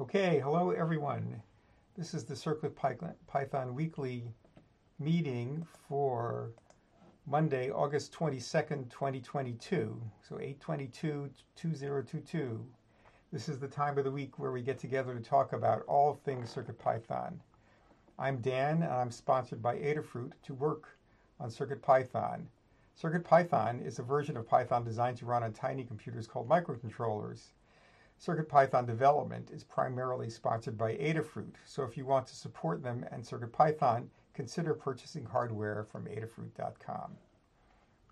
Okay, hello everyone. This is the Circuit Python weekly meeting for Monday, August 22nd, 2022. So 822-2022. This is the time of the week where we get together to talk about all things CircuitPython. I'm Dan and I'm sponsored by Adafruit to work on CircuitPython. CircuitPython is a version of Python designed to run on tiny computers called microcontrollers. CircuitPython development is primarily sponsored by Adafruit, so if you want to support them and CircuitPython, consider purchasing hardware from adafruit.com.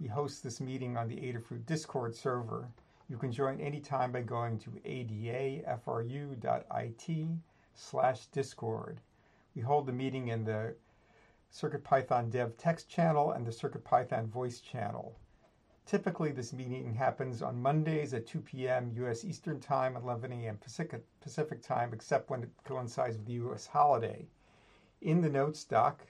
We host this meeting on the Adafruit Discord server. You can join anytime by going to adafru.it slash discord. We hold the meeting in the CircuitPython dev text channel and the CircuitPython voice channel. Typically, this meeting happens on Mondays at 2 p.m. U.S. Eastern Time, 11 a.m. Pacific, Pacific Time, except when it coincides with the U.S. holiday. In the notes doc,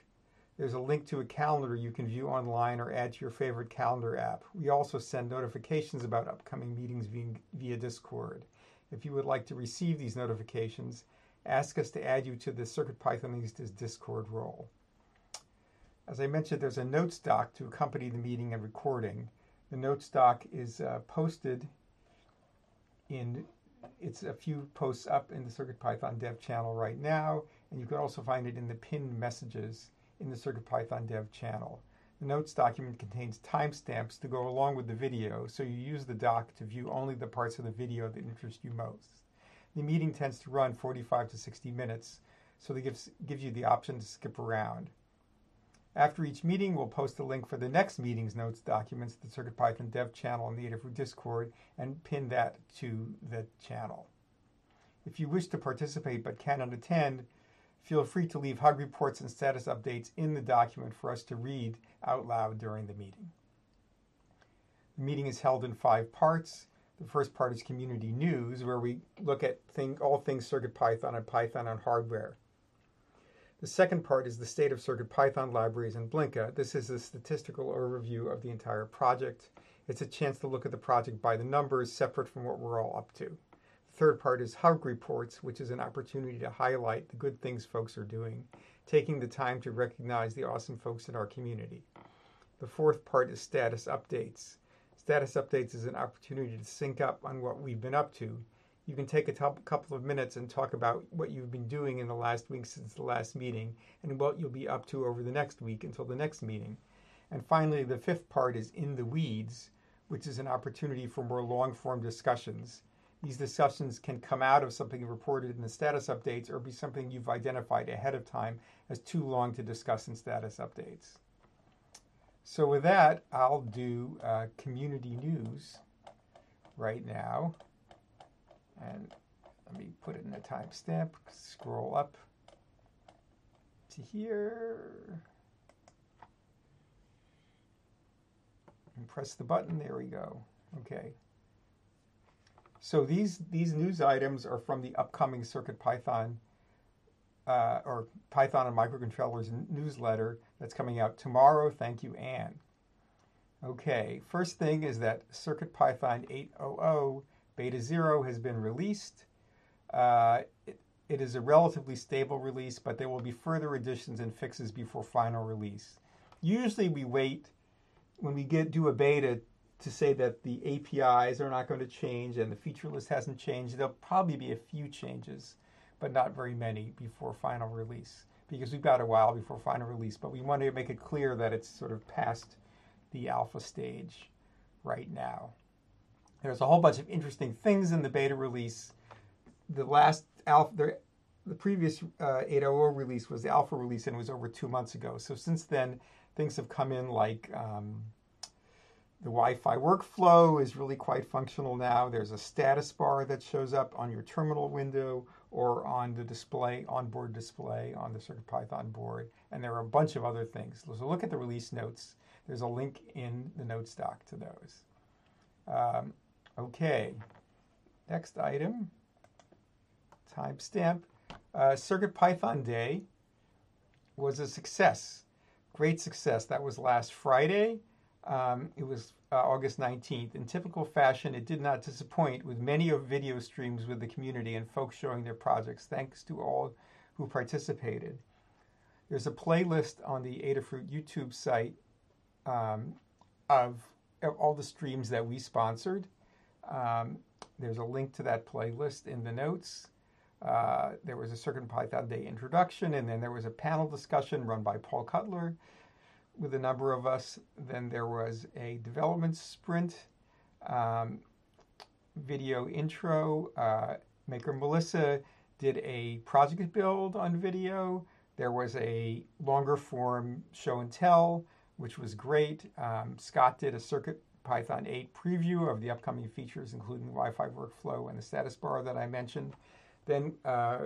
there's a link to a calendar you can view online or add to your favorite calendar app. We also send notifications about upcoming meetings via, Discord. If you would like to receive these notifications, ask us to add you to the CircuitPythonistas Discord role. As I mentioned, there's a notes doc to accompany the meeting and recording. The notes doc is uh, posted in, it's a few posts up in the CircuitPython dev channel right now, and you can also find it in the pinned messages in the CircuitPython dev channel. The notes document contains timestamps to go along with the video, so you use the doc to view only the parts of the video that interest you most. The meeting tends to run 45 to 60 minutes, so it gives, gives you the option to skip around. After each meeting, we'll post a link for the next meeting's notes documents to the CircuitPython dev channel in the Adafruit Discord and pin that to the channel. If you wish to participate but cannot attend, feel free to leave hug reports and status updates in the document for us to read out loud during the meeting. The meeting is held in five parts. The first part is community news, where we look at thing, all things CircuitPython and Python on hardware. The second part is the state of CircuitPython libraries in Blinka. This is a statistical overview of the entire project. It's a chance to look at the project by the numbers, separate from what we're all up to. The third part is Hug Reports, which is an opportunity to highlight the good things folks are doing, taking the time to recognize the awesome folks in our community. The fourth part is Status Updates. Status Updates is an opportunity to sync up on what we've been up to you can take a couple of minutes and talk about what you've been doing in the last week since the last meeting and what you'll be up to over the next week until the next meeting. And finally, the fifth part is In the Weeds, which is an opportunity for more long form discussions. These discussions can come out of something reported in the status updates or be something you've identified ahead of time as too long to discuss in status updates. So, with that, I'll do uh, community news right now. And let me put it in a timestamp, scroll up to here. And press the button. There we go. Okay. So these these news items are from the upcoming Circuit Python uh, or Python and microcontrollers newsletter that's coming out tomorrow. Thank you, Anne. Okay, first thing is that Circuit Python 8.0.0 Beta 0 has been released. Uh, it, it is a relatively stable release, but there will be further additions and fixes before final release. Usually we wait when we get do a beta to say that the APIs are not going to change and the feature list hasn't changed. There'll probably be a few changes, but not very many before final release because we've got a while before final release, but we want to make it clear that it's sort of past the alpha stage right now. There's a whole bunch of interesting things in the beta release. The last alpha, the, the previous uh, 8.0 release was the alpha release, and it was over two months ago. So since then, things have come in like um, the Wi-Fi workflow is really quite functional now. There's a status bar that shows up on your terminal window or on the display, onboard display on the CircuitPython board, and there are a bunch of other things. So look at the release notes. There's a link in the notes doc to those. Um, Okay, next item, timestamp. Uh, Circuit Python Day was a success, great success. That was last Friday. Um, it was uh, August 19th. In typical fashion, it did not disappoint with many of video streams with the community and folks showing their projects. Thanks to all who participated. There's a playlist on the Adafruit YouTube site um, of, of, all the streams that we sponsored. Um, there's a link to that playlist in the notes. Uh, there was a CircuitPython Day introduction, and then there was a panel discussion run by Paul Cutler with a number of us. Then there was a development sprint, um, video intro. Uh, Maker Melissa did a project build on video. There was a longer form show and tell, which was great. Um, Scott did a Circuit Python 8 preview of the upcoming features, including Wi-Fi workflow and the status bar that I mentioned. Then uh,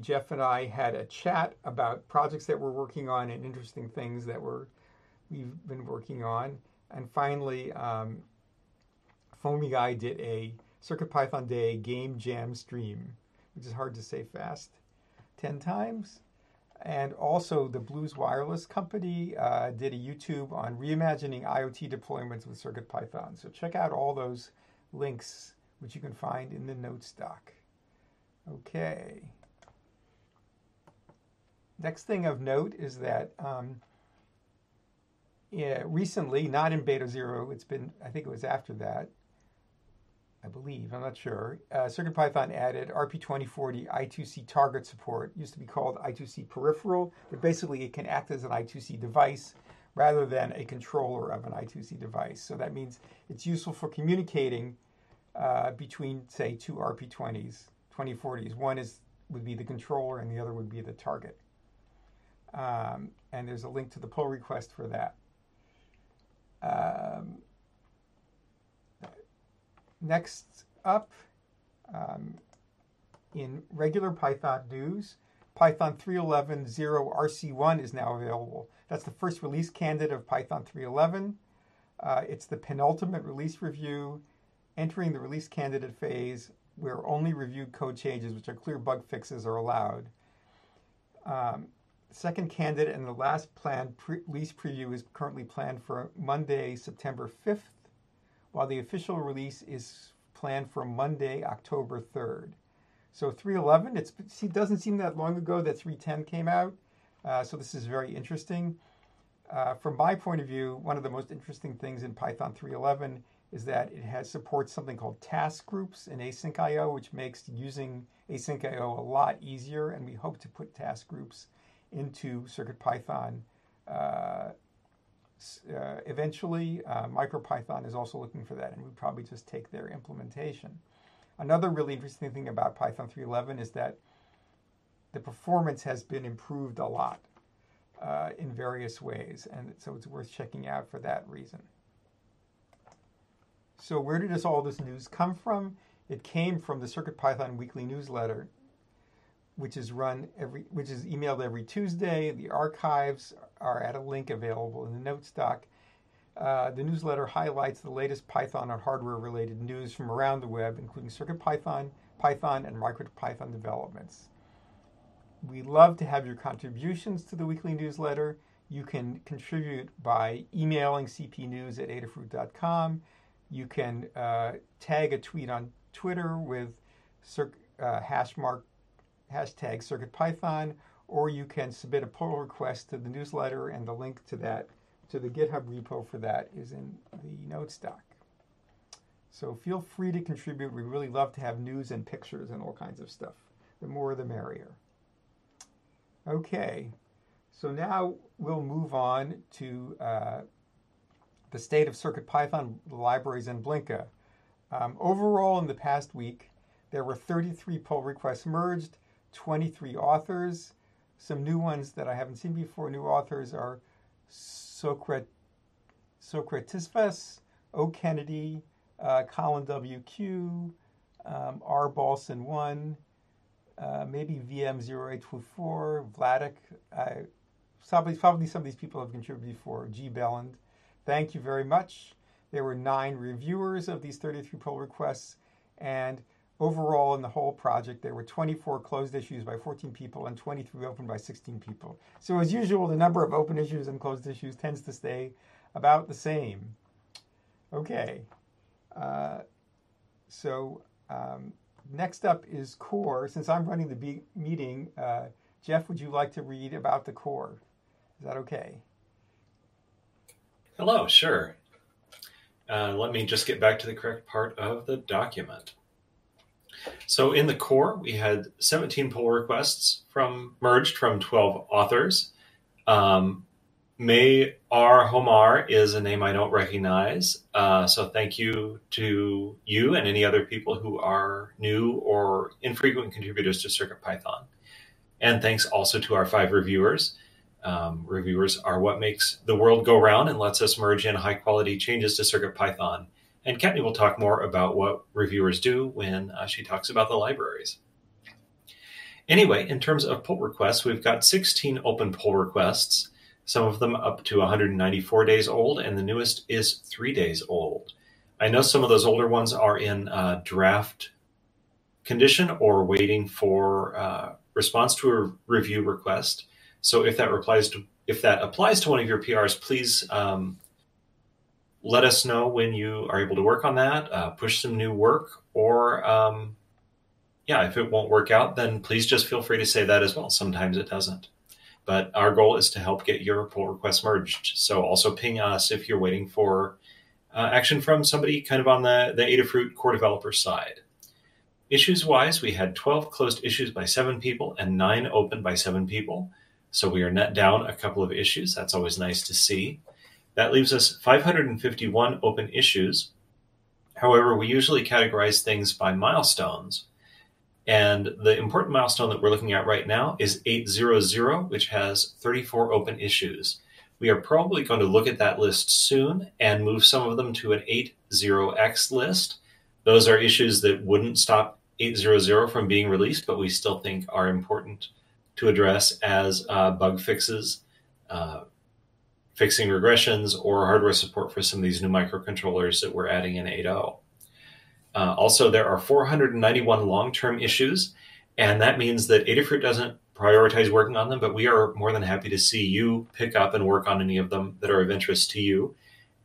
Jeff, and I had a chat about projects that we're working on and interesting things that we're we've been working on. And finally, um, Foamy Guy did a CircuitPython Day game jam stream, which is hard to say fast, ten times. And also, the Blues Wireless Company uh, did a YouTube on reimagining IoT deployments with CircuitPython. So check out all those links which you can find in the notes doc. Okay. Next thing of note is that um, yeah, recently, not in beta zero, it's been, I think it was after that, I believe, I'm not sure. Uh, CircuitPython added RP2040 I2C target support. It used to be called I2C peripheral, but basically it can act as an I2C device rather than a controller of an I2C device. So that means it's useful for communicating uh, between, say, two RP20s, 2040s. One is would be the controller, and the other would be the target. Um, and there's a link to the pull request for that. Um, next up, um, in regular Python news, Python 3.11 0 RC1 is now available. That's the first release candidate of Python 3.11. Uh, it's the penultimate release review entering the release candidate phase where only reviewed code changes, which are clear bug fixes, are allowed. Um, second candidate and the last planned pre- release preview is currently planned for Monday, September 5th, while the official release is planned for Monday, October 3rd. So 311, it doesn't seem that long ago that 310 came out. Uh, so this is very interesting. Uh, from my point of view, one of the most interesting things in Python 311 is that it has supports something called task groups in asyncio, which makes using asyncio a lot easier. And we hope to put task groups into CircuitPython. Uh, uh, eventually, uh, MicroPython is also looking for that, and we probably just take their implementation. Another really interesting thing about Python 3.11 is that the performance has been improved a lot uh, in various ways, and so it's worth checking out for that reason. So where did this, all this news come from? It came from the CircuitPython weekly newsletter, which is run every, which is emailed every Tuesday. The archives are at a link available in the notes doc. Uh, the newsletter highlights the latest Python and hardware-related news from around the web, including CircuitPython, Python, and MicroPython developments. We love to have your contributions to the weekly newsletter. You can contribute by emailing cpnews at adafruit.com. You can uh, tag a tweet on Twitter with cir- uh, hash mark, hashtag CircuitPython, or you can submit a pull request to the newsletter, and the link to that, to the GitHub repo for that, is in the notes doc. So feel free to contribute. We really love to have news and pictures and all kinds of stuff. The more the merrier. Okay, so now we'll move on to uh, the state of CircuitPython libraries in Blinka. Um, overall, in the past week, there were 33 pull requests merged, 23 authors. Some new ones that I haven't seen before. New authors are Socrat, Socratisvas, O. Kennedy, uh, Colin W.Q., um, R. Balson 1, uh, maybe VM0824, Vladik. Uh, probably, probably some of these people have contributed before, G. Belland. Thank you very much. There were nine reviewers of these 33 pull requests, and overall in the whole project, there were 24 closed issues by 14 people and 23 open by 16 people. So, as usual, the number of open issues and closed issues tends to stay about the same. Okay. Uh, so um, next up is core. Since I'm running the be- meeting, uh, Jeff, would you like to read about the core? Is that okay? Hello, sure. Uh, let me just get back to the correct part of the document. So in the core, we had 17 pull requests from merged from 12 authors. Um, May R. Homar is a name I don't recognize. Uh, so thank you to you and any other people who are new or infrequent contributors to CircuitPython. And thanks also to our five reviewers. Um, reviewers are what makes the world go round and lets us merge in high quality changes to CircuitPython. And Kattni will talk more about what reviewers do when uh, she talks about the libraries. Anyway, in terms of pull requests, we've got 16 open pull requests some of them up to 194 days old, and the newest is three days old. I know some of those older ones are in uh, draft condition or waiting for uh, response to a review request. So if that replies to if that applies to one of your PRs, please um, let us know when you are able to work on that. Uh, push some new work, or um, yeah, if it won't work out, then please just feel free to say that as well. Sometimes it doesn't. But our goal is to help get your pull requests merged. So also ping us if you're waiting for uh, action from somebody kind of on the, the Adafruit core developer side. Issues wise, we had 12 closed issues by seven people and nine open by seven people. So we are net down a couple of issues. That's always nice to see. That leaves us 551 open issues. However, we usually categorize things by milestones. And the important milestone that we're looking at right now is 800, which has 34 open issues. We are probably going to look at that list soon and move some of them to an 80x list. Those are issues that wouldn't stop 800 from being released, but we still think are important to address as uh, bug fixes, uh, fixing regressions, or hardware support for some of these new microcontrollers that we're adding in 8.0. Uh, also, there are 491 long term issues, and that means that Adafruit doesn't prioritize working on them, but we are more than happy to see you pick up and work on any of them that are of interest to you.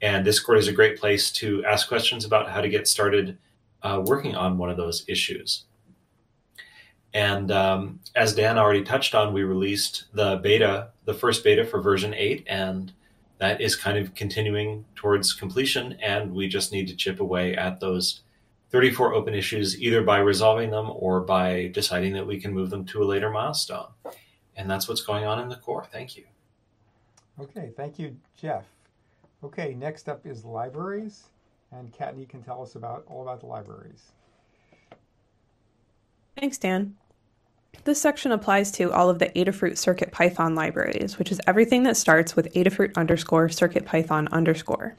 And Discord is a great place to ask questions about how to get started uh, working on one of those issues. And um, as Dan already touched on, we released the beta, the first beta for version 8, and that is kind of continuing towards completion. And we just need to chip away at those 34 open issues either by resolving them or by deciding that we can move them to a later milestone. And that's what's going on in the core. Thank you. Okay, thank you, Jeff. Okay, next up is libraries, and Kattni can tell us about all about the libraries. Thanks, Dan. This section applies to all of the Adafruit Circuit Python libraries, which is everything that starts with Adafruit underscore Circuit Python underscore.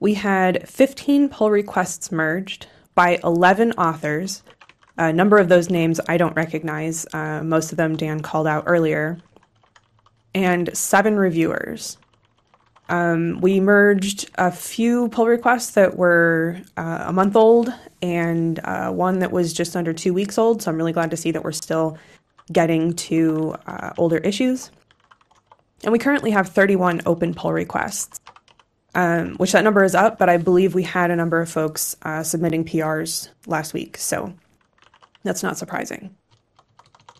We had 15 pull requests merged, by 11 authors. A number of those names I don't recognize, uh, most of them Dan called out earlier, and seven reviewers. Um, we merged a few pull requests that were uh, a month old and uh, one that was just under two weeks old. So I'm really glad to see that we're still getting to uh, older issues. And we currently have 31 open pull requests um, which that number is up, but I believe we had a number of folks uh, submitting PRs last week, so that's not surprising.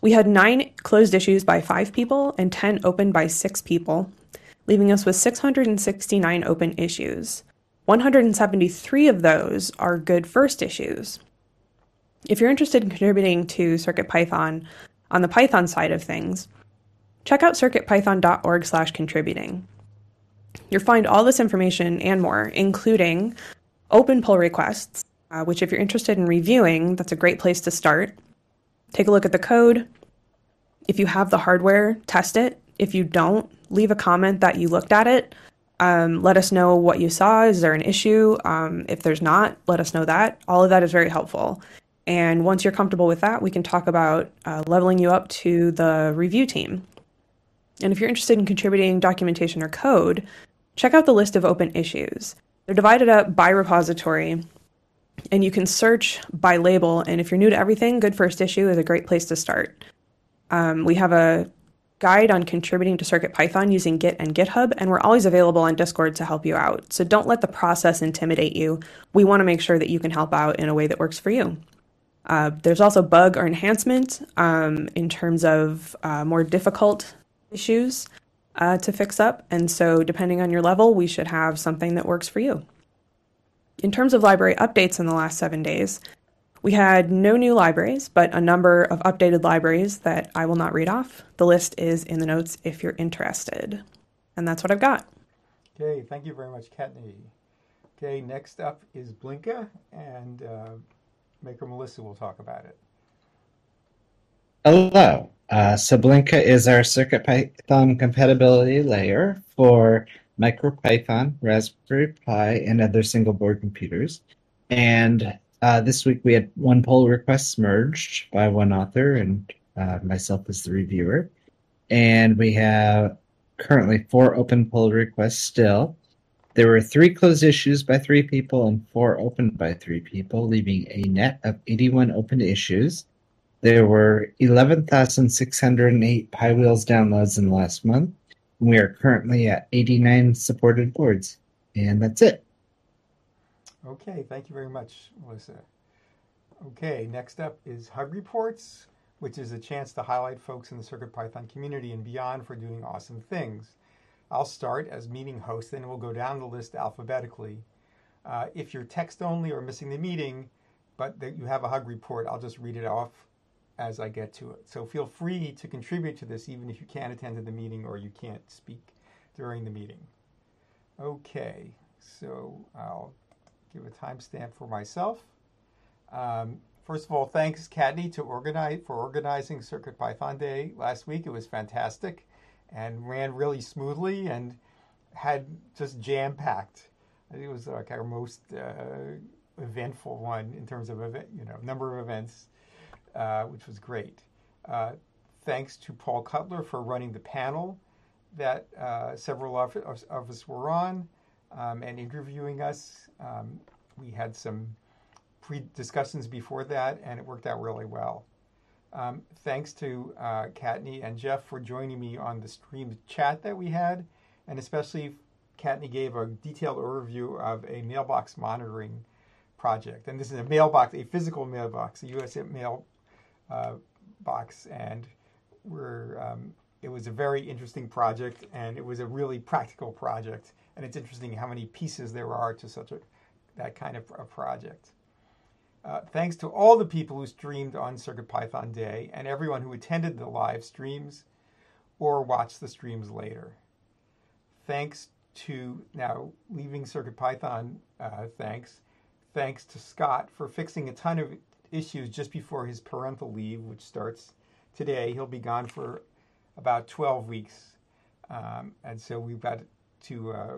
We had nine closed issues by five people and 10 open by six people, leaving us with 669 open issues. 173 of those are good first issues. If you're interested in contributing to CircuitPython on the Python side of things, check out circuitpython.org/contributing. You'll find all this information and more, including open pull requests, uh, which, if you're interested in reviewing, that's a great place to start. Take a look at the code. If you have the hardware, test it. If you don't, leave a comment that you looked at it. Um, let us know what you saw. Is there an issue? Um, if there's not, let us know that. All of that is very helpful. And once you're comfortable with that, we can talk about uh, leveling you up to the review team. And if you're interested in contributing documentation or code, check out the list of open issues. They're divided up by repository, and you can search by label. And if you're new to everything, Good First Issue is a great place to start. Um, we have a guide on contributing to CircuitPython using Git and GitHub, and we're always available on Discord to help you out. So don't let the process intimidate you. We want to make sure that you can help out in a way that works for you. Uh, there's also bug or enhancement um, in terms of uh, more difficult issues uh, to fix up. And so, depending on your level, we should have something that works for you. In terms of library updates in the last seven days, we had no new libraries, but a number of updated libraries that I will not read off. The list is in the notes if you're interested. And that's what I've got. Okay, thank you very much, Kattni. Okay, next up is Blinka, and uh, Maker Melissa will talk about it. Hello. Uh, so Blinka is our CircuitPython compatibility layer for MicroPython, Raspberry Pi, and other single board computers. And uh, this week we had one pull request merged by one author and uh, myself as the reviewer. And we have currently four open pull requests still. There were three closed issues by three people and four opened by three people, leaving a net of 81 open issues. There were 11,608 piwheels downloads in the last month. We are currently at 89 supported boards. And that's it. Okay, thank you very much, Melissa. Okay, next up is Hug Reports, which is a chance to highlight folks in the CircuitPython community and beyond for doing awesome things. I'll start as meeting host, and we'll go down the list alphabetically. Uh, if you're text only or missing the meeting, but that you have a hug report, I'll just read it off as I get to it. So feel free to contribute to this even if you can't attend to the meeting or you can't speak during the meeting. Okay, so I'll give a timestamp for myself. Um, first of all, thanks, Kattni, to organize for organizing Circuit Python Day last week. It was fantastic and ran really smoothly and had just jam packed. I think it was like our most uh, eventful one in terms of event, you know number of events, uh, which was great. Uh, thanks to Paul Cutler for running the panel that uh, several of, of, of, us were on um, and interviewing us. Um, we had some pre discussions before that, and it worked out really well. Um, thanks to uh, Kattni and Jeff for joining me on the stream chat that we had, and especially Kattni gave a detailed overview of a mailbox monitoring project. And this is a mailbox, a physical mailbox, a U.S. mail uh, and we're um, it was a very interesting project, and it was a really practical project. And it's interesting how many pieces there are to such a that kind of a project. Uh, thanks to all the people who streamed on CircuitPython Day and everyone who attended the live streams or watched the streams later. Thanks to now leaving CircuitPython, uh, thanks. Thanks to Scott for fixing a ton of issues just before his parental leave, which starts today. He'll be gone for about 12 weeks. Um, and so we've got to uh,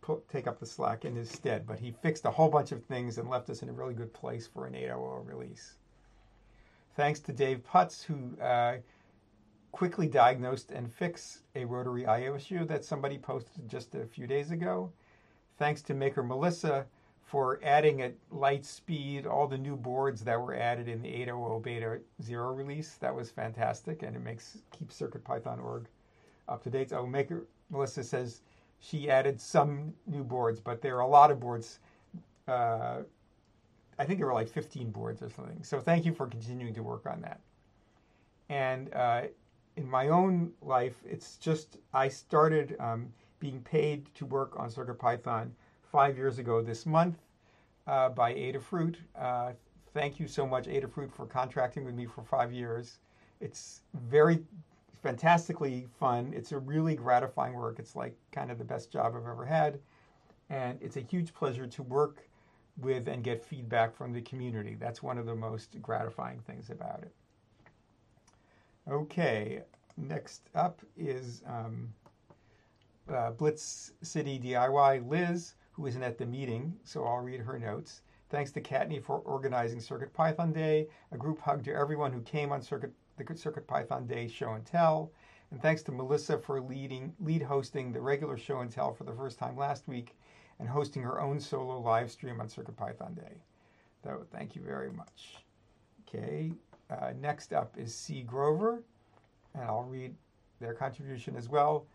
put, take up the slack in his stead, but he fixed a whole bunch of things and left us in a really good place for an 8.0 release. Thanks to Dave Putz, who uh, quickly diagnosed and fixed a rotary IO issue that somebody posted just a few days ago. Thanks to Maker Melissa for adding at light speed all the new boards that were added in the 8.0 beta 0 release. That was fantastic, and it makes keeps CircuitPython org up to date. Oh, Maker Melissa says she added some new boards, but there are a lot of boards. Uh, I think there were like 15 boards or something. So thank you for continuing to work on that. And uh, in my own life, it's just I started um, being paid to work on CircuitPython five years ago this month uh, by Adafruit. Uh, thank you so much, Adafruit, for contracting with me for five years. It's very fantastically fun. It's a really gratifying work. It's like kind of the best job I've ever had. And it's a huge pleasure to work with and get feedback from the community. That's one of the most gratifying things about it. Okay, next up is um, uh, Blitz City DIY Liz, who isn't at the meeting, so I'll read her notes. Thanks to Kattni for organizing Circuit Python Day. A group hug to everyone who came on Circuit the Circuit Python Day show and tell. And thanks to Melissa for leading lead hosting the regular show and tell for the first time last week and hosting her own solo live stream on Circuit Python Day. So thank you very much. Okay, uh, next up is C. Grover, and I'll read their contribution as well.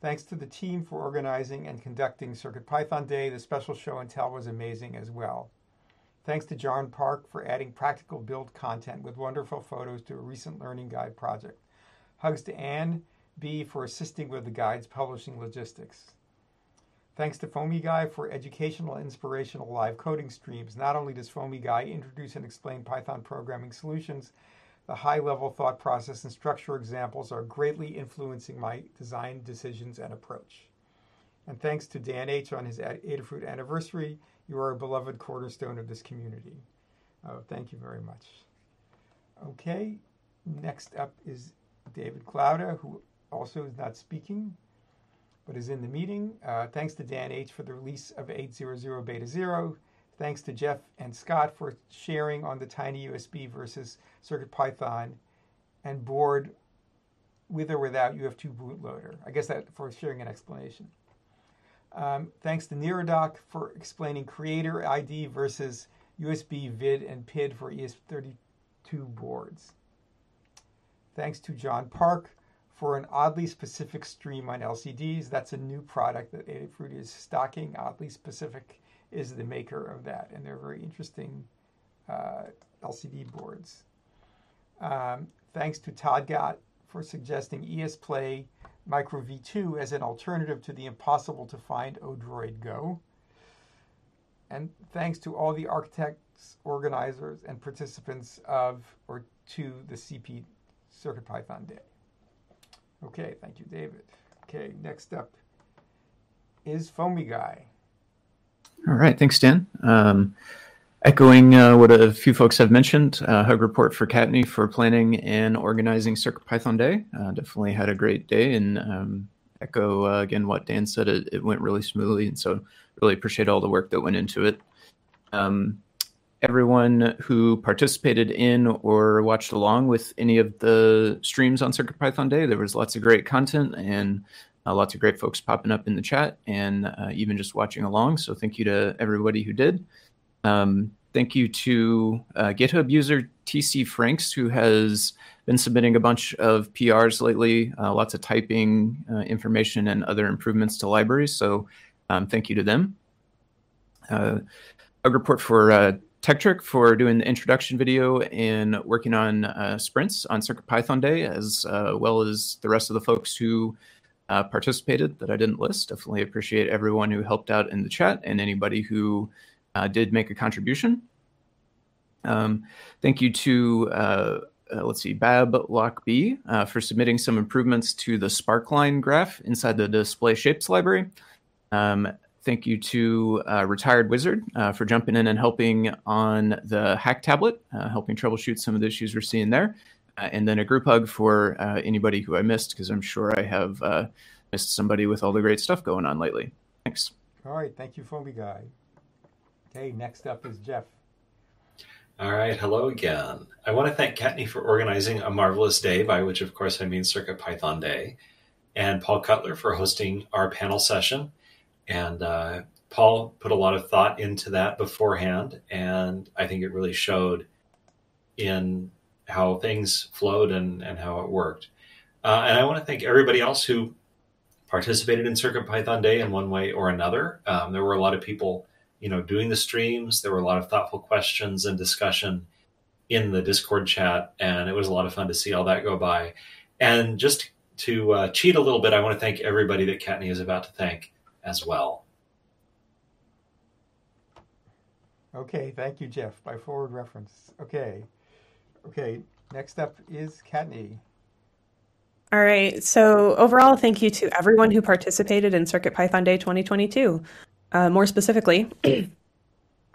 Thanks to the team for organizing and conducting CircuitPython Day. The special show and tell was amazing as well. Thanks to John Park for adding practical build content with wonderful photos to a recent learning guide project. Hugs to Anne B for assisting with the guide's publishing logistics. Thanks to Foamy Guy for educational, inspirational live coding streams. Not only does Foamy Guy introduce and explain Python programming solutions, the high level thought process and structure examples are greatly influencing my design decisions and approach. And thanks to Dan H. on his Adafruit anniversary, you are a beloved cornerstone of this community. Uh, thank you very much. Okay, next up is David Glaude, who also is not speaking but is in the meeting. Uh, thanks to Dan H. for the release of 800 Beta 0. Thanks to Jeff and Scott for sharing on the Tiny USB versus CircuitPython and board with or without UF2 bootloader. I guess that for sharing an explanation. Um, thanks to Neradoc for explaining creator ID versus USB vid and PID for ESP32 boards. Thanks to John Park for an oddly specific stream on LCDs. That's a new product that Adafruit is stocking. Oddly specific is the maker of that, and they're very interesting uh, LCD boards. Um, thanks to Todd Gott for suggesting ESPlay Micro V2 as an alternative to the impossible to find Odroid Go. And thanks to all the architects, organizers, and participants of or to the CP CircuitPython Day. Okay, thank you, David. Okay, next up is Foamy Guy. All right, thanks, Dan. Um, echoing uh, what a few folks have mentioned, uh, hug report for Kattni for planning and organizing CircuitPython Day. Uh, definitely had a great day, and um, echo uh, again what Dan said. It, it, went really smoothly, and so really appreciate all the work that went into it. Um, everyone who participated in or watched along with any of the streams on CircuitPython Day. There was lots of great content and uh, lots of great folks popping up in the chat and uh, even just watching along. So thank you to everybody who did. Um, thank you to uh, GitHub user TC Franks, who has been submitting a bunch of PRs lately, uh, lots of typing uh, information and other improvements to libraries. So um, thank you to them. Uh, a report for Tekktrik for doing the introduction video and working on uh, sprints on CircuitPython Day, as uh, well as the rest of the folks who uh, participated that I didn't list. Definitely appreciate everyone who helped out in the chat and anybody who uh, did make a contribution. Um, thank you to uh, uh, let's see, Bab Lock B for submitting some improvements to the Sparkline graph inside the display shapes library. Um, Thank you to uh, Retired Wizard uh, for jumping in and helping on the hack tablet, uh, helping troubleshoot some of the issues we're seeing there. Uh, and then a group hug for uh, anybody who I missed, because I'm sure I have uh, missed somebody with all the great stuff going on lately. Thanks. All right. Thank you, Foamy Guy. Okay, next up is Jeff. All right, hello again. I want to thank Kattni for organizing a marvelous day, by which, of course, I mean Circuit Python Day, and Paul Cutler for hosting our panel session and uh, Paul put a lot of thought into that beforehand, and I think it really showed in how things flowed and, and how it worked. Uh, and I want to thank everybody else who participated in Circuit Python Day in one way or another. Um, there were a lot of people, you know, doing the streams. There were a lot of thoughtful questions and discussion in the Discord chat, and it was a lot of fun to see all that go by. And just to uh, cheat a little bit, I want to thank everybody that Kattni is about to thank as well. Okay, thank you, Jeff, by forward reference. Okay. Okay, next up is Kattni. All right. So overall, thank you to everyone who participated in CircuitPython Day 2022. Uh, more specifically,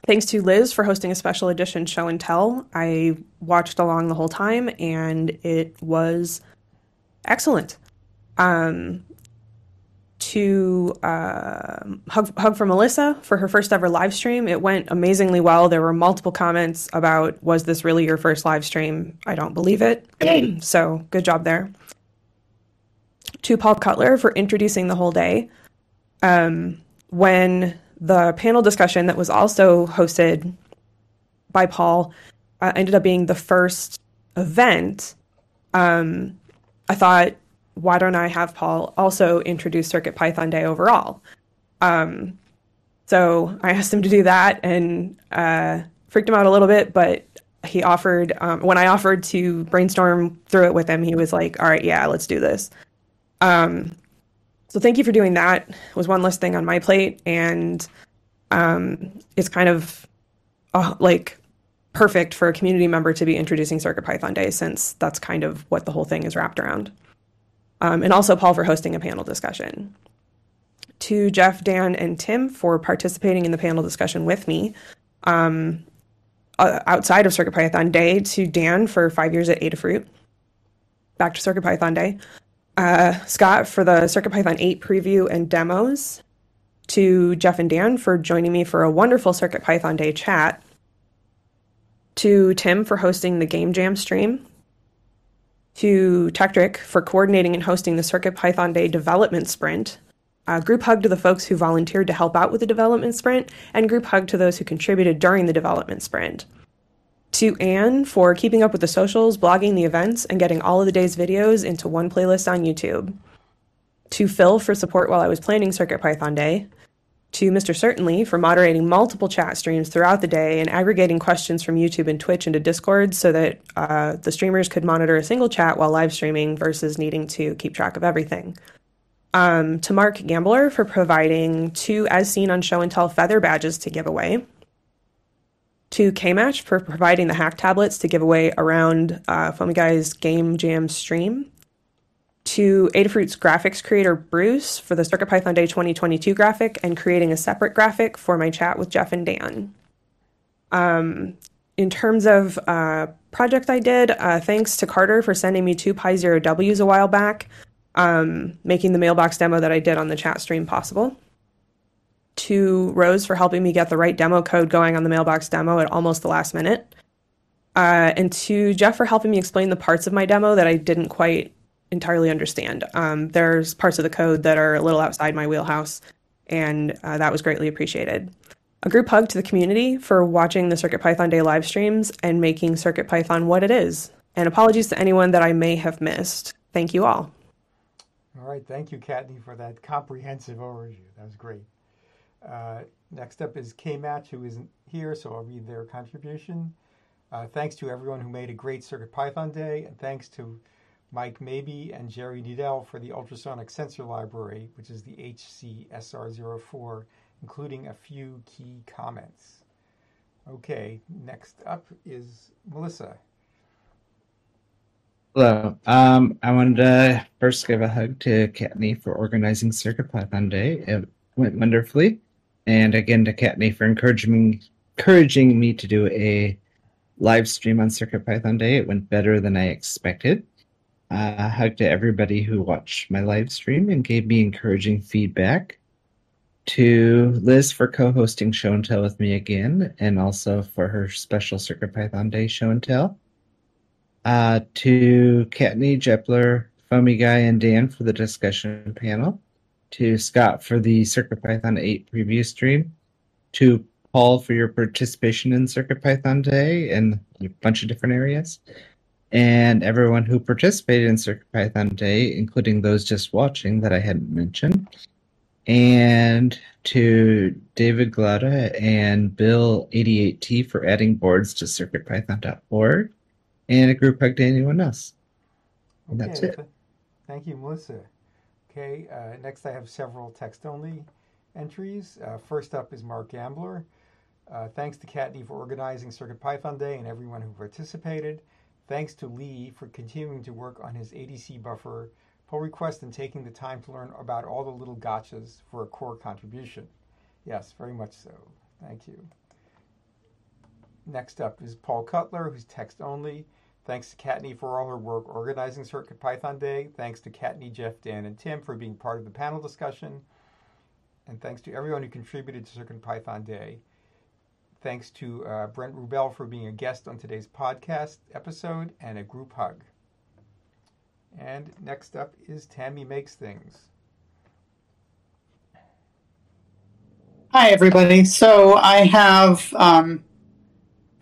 thanks to Liz for hosting a special edition show and tell. I watched along the whole time, and it was excellent. Um, to uh, hug, hug for Melissa for her first ever live stream. It went amazingly well. There were multiple comments about, was this really your first live stream? I don't believe it. so good job there. To Paul Cutler for introducing the whole day. Um, when the panel discussion that was also hosted by Paul uh, ended up being the first event, um, I thought why don't I have Paul also introduce Circuit Python Day overall? Um, so I asked him to do that and uh, freaked him out a little bit, but he offered, um, when I offered to brainstorm through it with him, he was like, all right, yeah, let's do this. Um, so thank you for doing that. It was one less thing on my plate. And um, it's kind of uh, like perfect for a community member to be introducing Circuit Python Day since that's kind of what the whole thing is wrapped around. Um, and also Paul for hosting a panel discussion. To Jeff, Dan, and Tim for participating in the panel discussion with me. Um, uh, outside of Circuit Python Day, to Dan for five years at Adafruit. Back to Circuit Python Day. Uh, Scott for the CircuitPython 8 preview and demos. To Jeff and Dan for joining me for a wonderful CircuitPython Day chat to Tim for hosting the Game Jam stream, to Tekktrik for coordinating and hosting the CircuitPython Day development sprint, a group hug to the folks who volunteered to help out with the development sprint, and group hug to those who contributed during the development sprint. To Anne for keeping up with the socials, blogging the events, and getting all of the day's videos into one playlist on YouTube. To Phil for support while I was planning CircuitPython Day to Mr. Certainly for moderating multiple chat streams throughout the day and aggregating questions from YouTube and Twitch into Discord so that uh, the streamers could monitor a single chat while live streaming versus needing to keep track of everything. Um, to Mark Gambler for providing two as seen on show and tell feather badges to give away. To KMatch for providing the hack tablets to give away around uh, Guy's Game Jam stream to Adafruit's graphics creator Bruce for the CircuitPython Day 2022 graphic and creating a separate graphic for my chat with Jeff and Dan. Um, in terms of uh, project I did, uh, thanks to Carter for sending me two Pi Zero Ws a while back, um, making the mailbox demo that I did on the chat stream possible. To Rose for helping me get the right demo code going on the mailbox demo at almost the last minute. Uh, and to Jeff for helping me explain the parts of my demo that I didn't quite entirely understand. Um, there's parts of the code that are a little outside my wheelhouse, and uh, that was greatly appreciated. A group hug to the community for watching the CircuitPython Day live streams and making CircuitPython what it is. And apologies to anyone that I may have missed. Thank you all. All right. Thank you, Kattni, for that comprehensive overview. That was great. Uh, next up is KMatch, who isn't here, so I'll read their contribution. Uh, thanks to everyone who made a great CircuitPython Day, and thanks to Mike Mabey and Jerry Needell for the ultrasonic sensor library, which is the HCSR04, including a few key comments. Okay, next up is Melissa. Hello. Um, I wanted to first give a hug to Kattni for organizing CircuitPython Day. It went wonderfully. And again to Kattni for encouraging encouraging me to do a live stream on Circuit Python Day. It went better than I expected. Uh, hug to everybody who watched my live stream and gave me encouraging feedback. To Liz for co-hosting Show and Tell with me again, and also for her special Circuit Python Day Show and Tell. Uh, to Kattni, Jepler, Foamy Guy, and Dan for the discussion panel. To Scott for the CircuitPython 8 preview stream. To Paul for your participation in CircuitPython today in a bunch of different areas and everyone who participated in CircuitPython Day, including those just watching that I hadn't mentioned, and to David Glaude and Bill88T for adding boards to CircuitPython.org, and a group hug to anyone else. And that's Okay, it. Thank you, Melissa. Okay, uh, next I have several text-only entries. Uh, first up is Mark Gambler. Uh, thanks to Kattni for organizing CircuitPython Day and everyone who participated. Thanks to Lee for continuing to work on his ADC buffer pull request and taking the time to learn about all the little gotchas for a core contribution. Yes, very much so. Thank you. Next up is Paul Cutler, who's text only. Thanks to Kattni for all her work organizing CircuitPython Day. Thanks to Kattni, Jeff, Dan, and Tim for being part of the panel discussion. And thanks to everyone who contributed to CircuitPython Day. Thanks to uh, Brent Rubell for being a guest on today's podcast episode and a group hug. And next up is Tammy Makes Things. Hi, everybody. So I have um,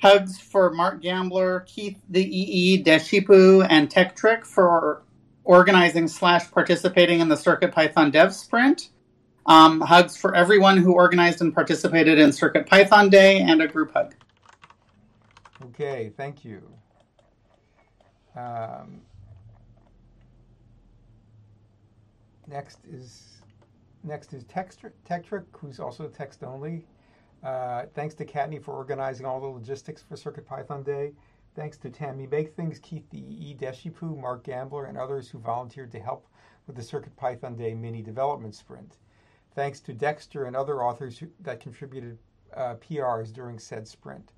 hugs for Mark Gambler, Keith the EE, Deshipu, and Tekktrik for organizing slash participating in the CircuitPython Dev Sprint. Um, hugs for everyone who organized and participated in CircuitPython Day, and a group hug. Okay, thank you. Um, next is next is Tekktrik, who's also text only. Uh, thanks to Kattni for organizing all the logistics for Circuit Python Day. Thanks to Tammy Make Things, Keith the E. Deshipu, Mark Gambler, and others who volunteered to help with the Circuit Python Day mini development sprint. Thanks to Dexter and other authors who, that contributed uh, PRs during said sprint.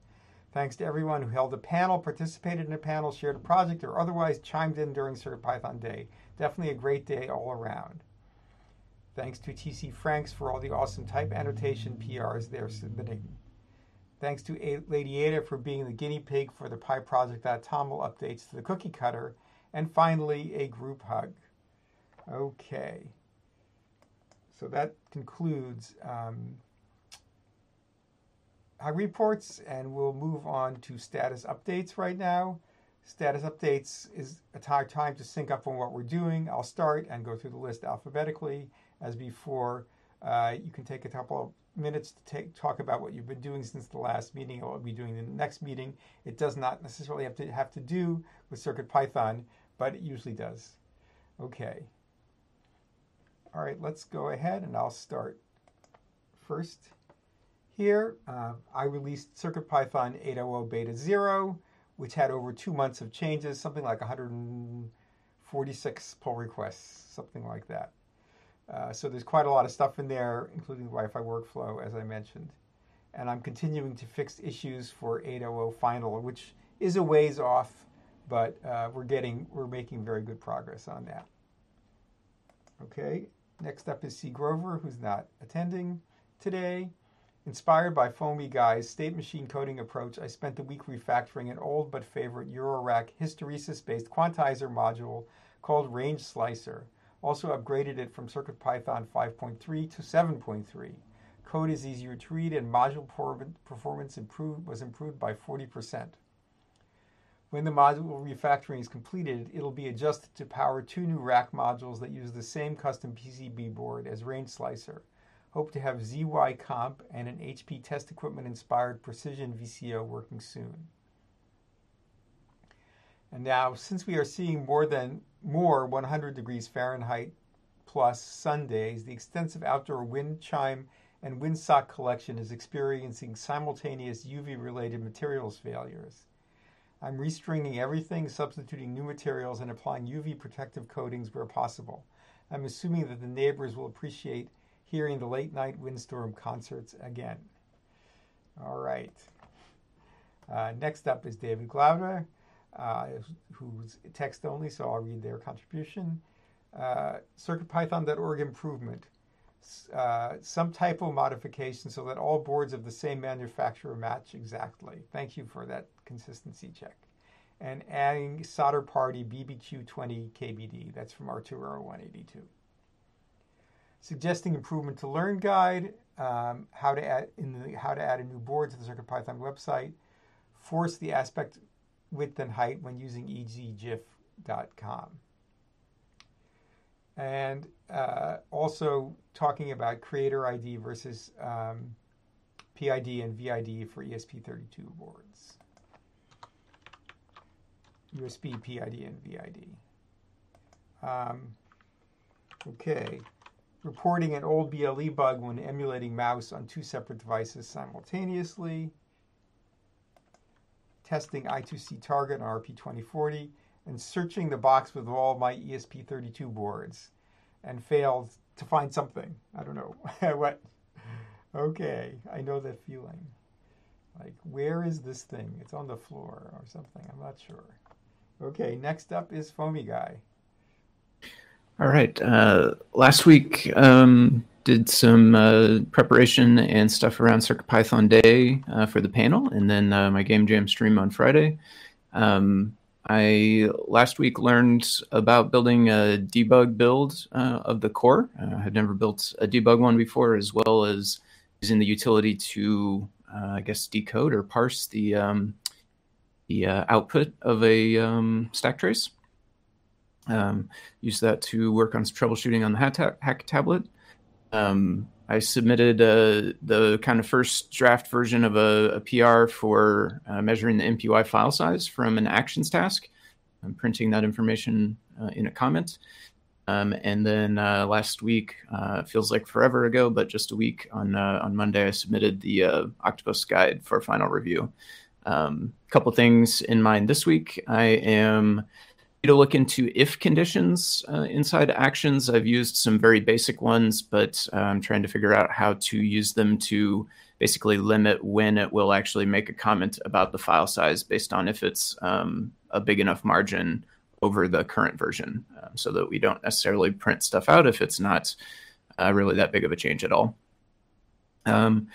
Thanks to everyone who held a panel, participated in a panel, shared a project, or otherwise chimed in during CircuitPython Day. Definitely a great day all around. Thanks to TC Franks for all the awesome type annotation PRs they're submitting. Thanks to Lady Ada for being the guinea pig for the PyProject.toml updates to the cookie cutter. And finally, a group hug. Okay. So that concludes um, hug reports, and we'll move on to status updates right now. Status updates is a time to sync up on what we're doing. I'll start and go through the list alphabetically as before. Uh, you can take a couple of minutes to take, talk about what you've been doing since the last meeting or what we'll be doing in the next meeting. It does not necessarily have to have to do with CircuitPython, but it usually does. Okay. All right, let's go ahead and I'll start. First, here, uh, I released CircuitPython 8.0 Beta 0, which had over two months of changes, something like 146 pull requests, something like that. Uh, so there's quite a lot of stuff in there, including the Wi-Fi workflow, as I mentioned. And I'm continuing to fix issues for 8.0 final, which is a ways off, but uh, we're getting we're making very good progress on that. Okay, next up is C. Grover, who's not attending today. Inspired by Foamy Guy's state machine coding approach, I spent the week refactoring an old but favorite Eurorack hysteresis based quantizer module called Range Slicer also upgraded it from CircuitPython 5.3 to 7.3. Code is easier to read and module performance improved, was improved by 40%. When the module refactoring is completed, it'll be adjusted to power two new rack modules that use the same custom PCB board as Range Slicer. Hope to have ZY Comp and an HP test equipment inspired Precision VCO working soon. And now, since we are seeing more than more 100 degrees Fahrenheit plus sun days, the extensive outdoor wind chime and windsock collection is experiencing simultaneous UV related materials failures. I'm restringing everything, substituting new materials, and applying UV protective coatings where possible. I'm assuming that the neighbors will appreciate hearing the late night windstorm concerts again. All right. Uh, next up is David Glaude uh, who's text only, so I'll read their contribution. Uh, CircuitPython.org improvement. Uh, some typo modification so that all boards of the same manufacturer match exactly. Thank you for that consistency check. And adding solder party BBQ20 KBD. That's from Arturo 182. Suggesting improvement to Learn guide. Um, how to add in the how to add a new board to the CircuitPython website. Force the aspect width and height when using ezgif.com. And uh, also talking about creator ID versus um, PID and VID for ESP32 boards. USB, PID, and VID. Um, okay. Reporting an old BLE bug when emulating mouse on two separate devices simultaneously testing I2C target on RP2040, and searching the box with all my ESP32 boards and failed to find something. I don't know what. Okay, I know that feeling. Like, where is this thing? It's on the floor or something. I'm not sure. Okay, next up is Foamy Guy. All right. Uh, last week, um, did some uh, preparation and stuff around CircuitPython Day uh, for the panel, and then uh, my game jam stream on Friday. Um, I last week learned about building a debug build uh, of the core. Uh, I had never built a debug one before, as well as using the utility to, I guess, decode or parse the um, the output of a um, stack trace. Um, use that to work on troubleshooting on the hack tablet. Um, I submitted uh, the kind of first draft version of a, a PR for uh, measuring the MPY file size from an actions task. I'm printing that information uh, in a comment. Um, and then uh, last week, uh, feels like forever ago, but just a week on uh, on Monday, I submitted the Octopus guide for final review. A um, couple things in mind this week. I am to look into if conditions uh, inside actions. I've used some very basic ones, but uh, I'm trying to figure out how to use them to basically limit when it will actually make a comment about the file size based on if it's um, a big enough margin over the current version um, so that we don't necessarily print stuff out if it's not uh, really that big of a change at all. Um,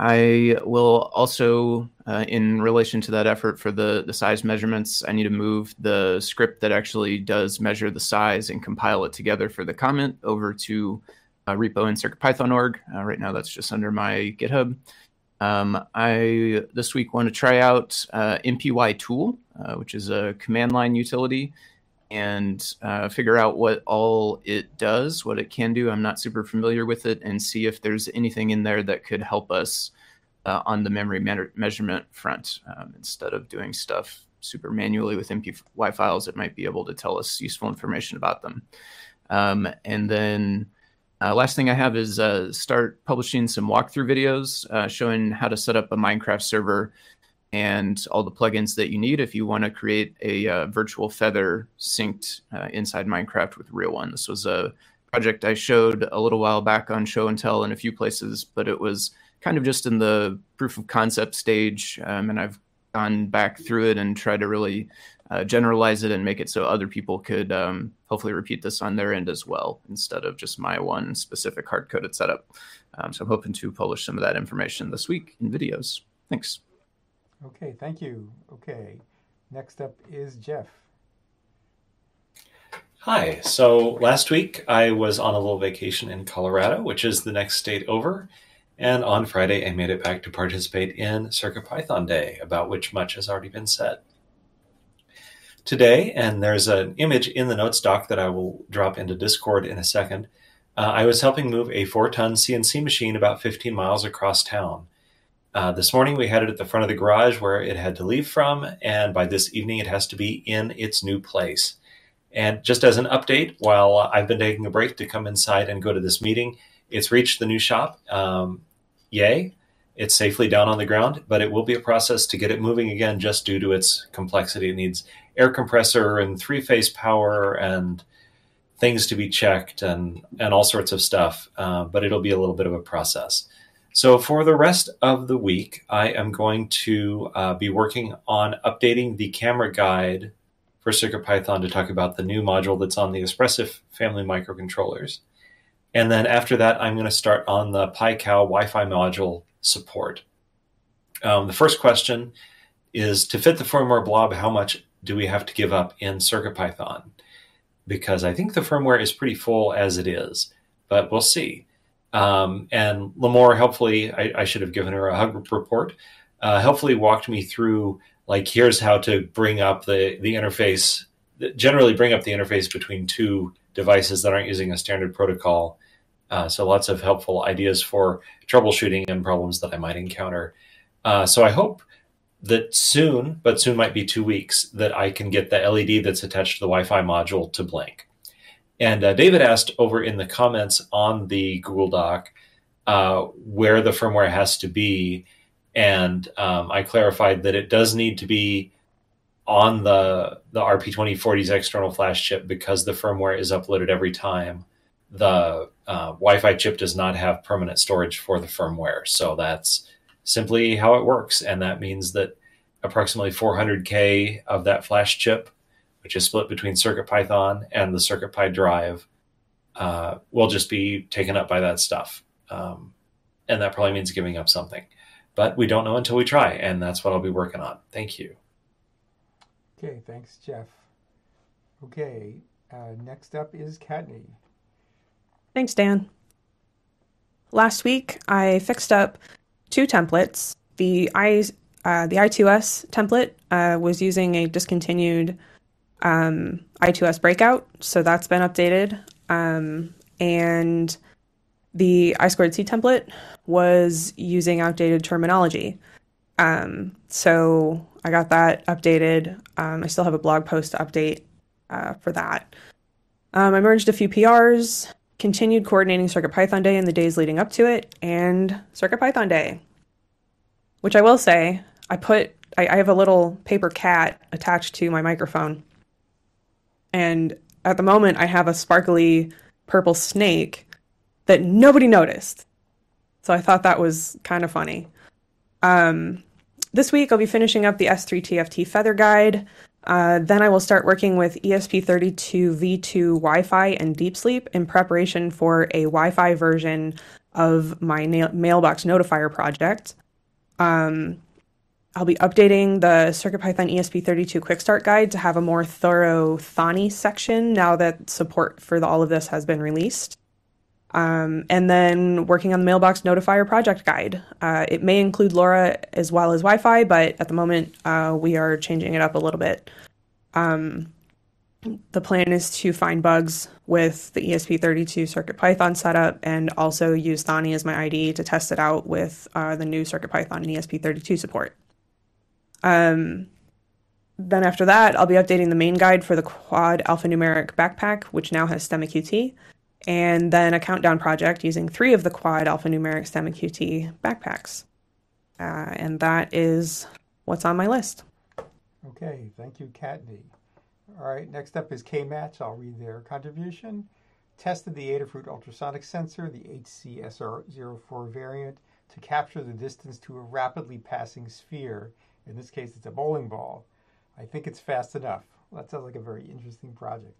I will also, uh, in relation to that effort for the, the size measurements, I need to move the script that actually does measure the size and compile it together for the comment over to uh, repo in CircuitPython.org. Uh, right now, that's just under my GitHub. Um, I this week want to try out uh, MPY tool, uh, which is a command line utility, and uh, figure out what all it does, what it can do. I'm not super familiar with it, and see if there's anything in there that could help us uh, on the memory me- measurement front. Um, instead of doing stuff super manually with MPY files, it might be able to tell us useful information about them. Um, and then uh, last thing I have is uh, start publishing some walkthrough videos uh, showing how to set up a Minecraft server and all the plugins that you need if you want to create a uh, virtual feather synced uh, inside Minecraft with real one. This was a project I showed a little while back on Show and Tell in a few places, but it was kind of just in the proof of concept stage, um, and I've gone back through it and tried to really uh, generalize it and make it so other people could um, hopefully repeat this on their end as well instead of just my one specific hard coded setup. Um, so I'm hoping to publish some of that information this week in videos. Thanks. Okay, thank you. Okay, next up is Jeff. Hi. So last week I was on a little vacation in Colorado, which is the next state over. And on Friday, I made it back to participate in CircuitPython Day, about which much has already been said. Today, and there's an image in the notes doc that I will drop into Discord in a second, uh, I was helping move a four ton CNC machine about 15 miles across town. Uh, this morning we had it at the front of the garage where it had to leave from, and by this evening it has to be in its new place. And just as an update, while I've been taking a break to come inside and go to this meeting, it's reached the new shop. Um, yay. It's safely down on the ground, but it will be a process to get it moving again just due to its complexity. It needs air compressor and three phase power and things to be checked and, and all sorts of stuff, uh, but it'll be a little bit of a process. So, for the rest of the week, I am going to uh, be working on updating the camera guide for CircuitPython to talk about the new module that's on the Espressif family microcontrollers. And then after that, I'm going to start on the Pico Wi Fi module support. Um, the first question is to fit the firmware blob, how much do we have to give up in CircuitPython? Because I think the firmware is pretty full as it is, but we'll see. Um, and Limor helpfully, I, I, should have given her a hug report, uh, helpfully walked me through like here's how to bring up the the interface, generally bring up the interface between two devices that aren't using a standard protocol uh, so lots of helpful ideas for troubleshooting and problems that I might encounter. Uh, so I hope that soon, but soon might be two weeks, that I can get the LED that's attached to the Wi-Fi module to blink. And uh, David asked over in the comments on the Google Doc uh, where the firmware has to be, and um, I clarified that it does need to be on the the RP2040's external flash chip because the firmware is uploaded every time the uh, Wi-Fi chip does not have permanent storage for the firmware, so that's simply how it works, and that means that approximately 400k of that flash chip, which is split between CircuitPython and the CircuitPy drive, uh, will just be taken up by that stuff, um, and that probably means giving up something, but we don't know until we try, and that's what I'll be working on. Thank you. Okay, thanks, Jeff. Okay, uh, next up is Kattni. Thanks, Dan. Last week, I fixed up two templates. The I uh, the I2S template uh, was using a discontinued um, I2S breakout, so that's been updated. Um, and the I squared C template was using outdated terminology. Um, so I got that updated. Um, I still have a blog post to update uh, for that. Um, I merged a few PRs, continued coordinating CircuitPython Day in the days leading up to it, and CircuitPython Day. Which I will say, I put I, I have a little paper cat attached to my microphone. And at the moment I have a sparkly purple snake that nobody noticed. So I thought that was kind of funny. Um, this week I'll be finishing up the S3TFT Feather Guide. Uh, then I will start working with ESP32 V2 Wi Fi and Deep Sleep in preparation for a Wi Fi version of my na- mailbox notifier project. Um, I'll be updating the CircuitPython ESP32 Quick Start Guide to have a more thorough Thonny section now that support for the, all of this has been released. Um, and then working on the Mailbox Notifier project guide. Uh, it may include LoRa as well as Wi Fi, but at the moment uh, we are changing it up a little bit. Um, the plan is to find bugs with the ESP32 CircuitPython setup and also use Thonny as my IDE to test it out with uh, the new CircuitPython and ESP32 support. Um, then after that, I'll be updating the main guide for the quad alphanumeric backpack, which now has StemmaQt and then a countdown project using three of the quad alphanumeric StemmaQt backpacks. Uh, and that is what's on my list. Okay, thank you, Kattni. All right, next up is K-Match. I'll read their contribution. Tested the Adafruit ultrasonic sensor, the HCSR04 variant, to capture the distance to a rapidly passing sphere. In this case, it's a bowling ball. I think it's fast enough. Well, that sounds like a very interesting project.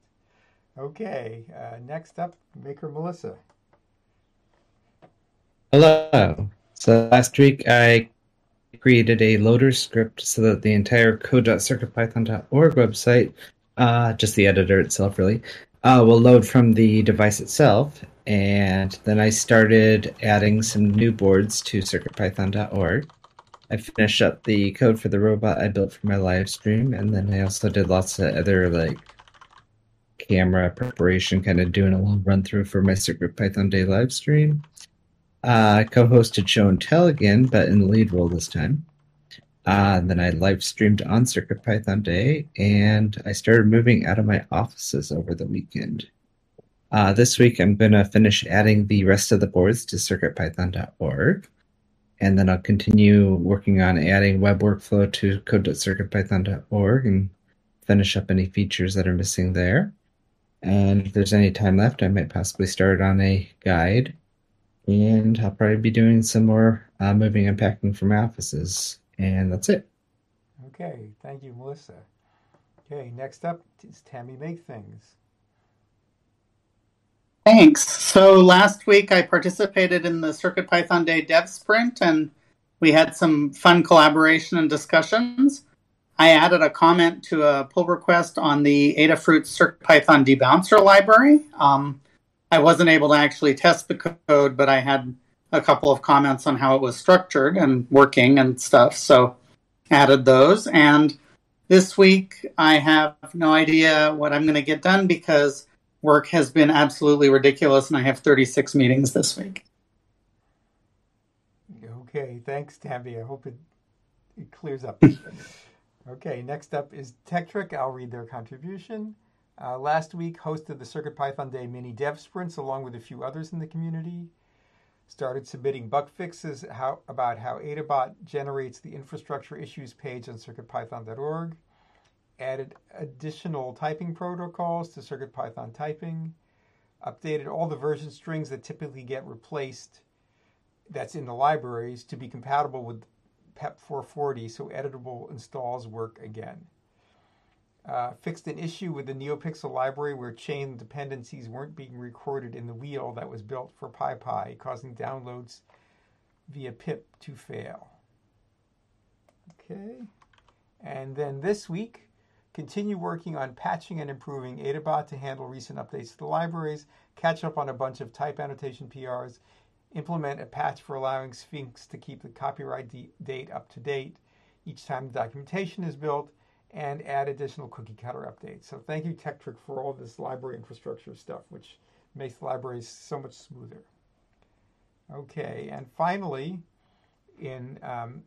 Okay, uh, next up, Maker Melissa. Hello. So last week I created a loader script so that the entire code.circuitpython.org website, uh, just the editor itself really, uh, will load from the device itself. And then I started adding some new boards to circuitpython.org. I finished up the code for the robot I built for my live stream, and then I also did lots of other like camera preparation, kind of doing a little run through for my Circuit Python Day live stream. Uh, co-hosted Show and Tell again, but in the lead role this time. Uh, then I live streamed on Circuit Python Day, and I started moving out of my offices over the weekend. Uh, this week, I'm going to finish adding the rest of the boards to CircuitPython.org, and then I'll continue working on adding web workflow to code.circuitpython.org and finish up any features that are missing there. And if there's any time left, I might possibly start on a guide. And I'll probably be doing some more uh, moving and packing from offices. And that's it. Okay, thank you, Melissa. Okay, next up is Tammy Make Things. Thanks. So last week I participated in the CircuitPython Day Dev Sprint and we had some fun collaboration and discussions. I added a comment to a pull request on the Adafruit CircuitPython debouncer library. Um, I wasn't able to actually test the code, but I had a couple of comments on how it was structured and working and stuff. So added those. And this week I have no idea what I'm going to get done because work has been absolutely ridiculous and I have 36 meetings this week. Okay, thanks, Tammy. I hope it, it clears up. Okay, next up is Tekktrik. I'll read their contribution. Uh, last week, hosted the CircuitPython Day mini dev sprints along with a few others in the community. Started submitting bug fixes how, about how Adabot generates the infrastructure issues page on CircuitPython.org. Added additional typing protocols to CircuitPython typing. Updated all the version strings that typically get replaced that's in the libraries to be compatible with PEP 440 so editable installs work again. Uh, fixed an issue with the NeoPixel library where chain dependencies weren't being recorded in the wheel that was built for PyPI, causing downloads via pip to fail. Okay. And then this week, continue working on patching and improving Adabot to handle recent updates to the libraries, catch up on a bunch of type annotation PRs, implement a patch for allowing Sphinx to keep the copyright de- date up to date each time the documentation is built, and add additional cookie cutter updates. So thank you, Tekktrik, for all this library infrastructure stuff, which makes libraries so much smoother. Okay, and finally, in um,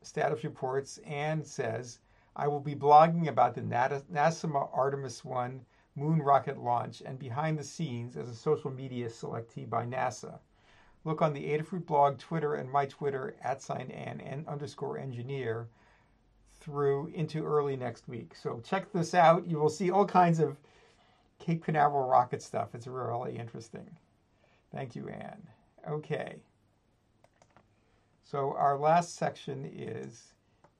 status reports, Anne says, I will be blogging about the NASA Artemis 1 moon rocket launch and behind the scenes as a social media selectee by NASA. Look on the Adafruit blog, Twitter, and my Twitter at sign Anne underscore engineer through into early next week. So check this out. You will see all kinds of Cape Canaveral rocket stuff. It's really interesting. Thank you, Anne. Okay. So our last section is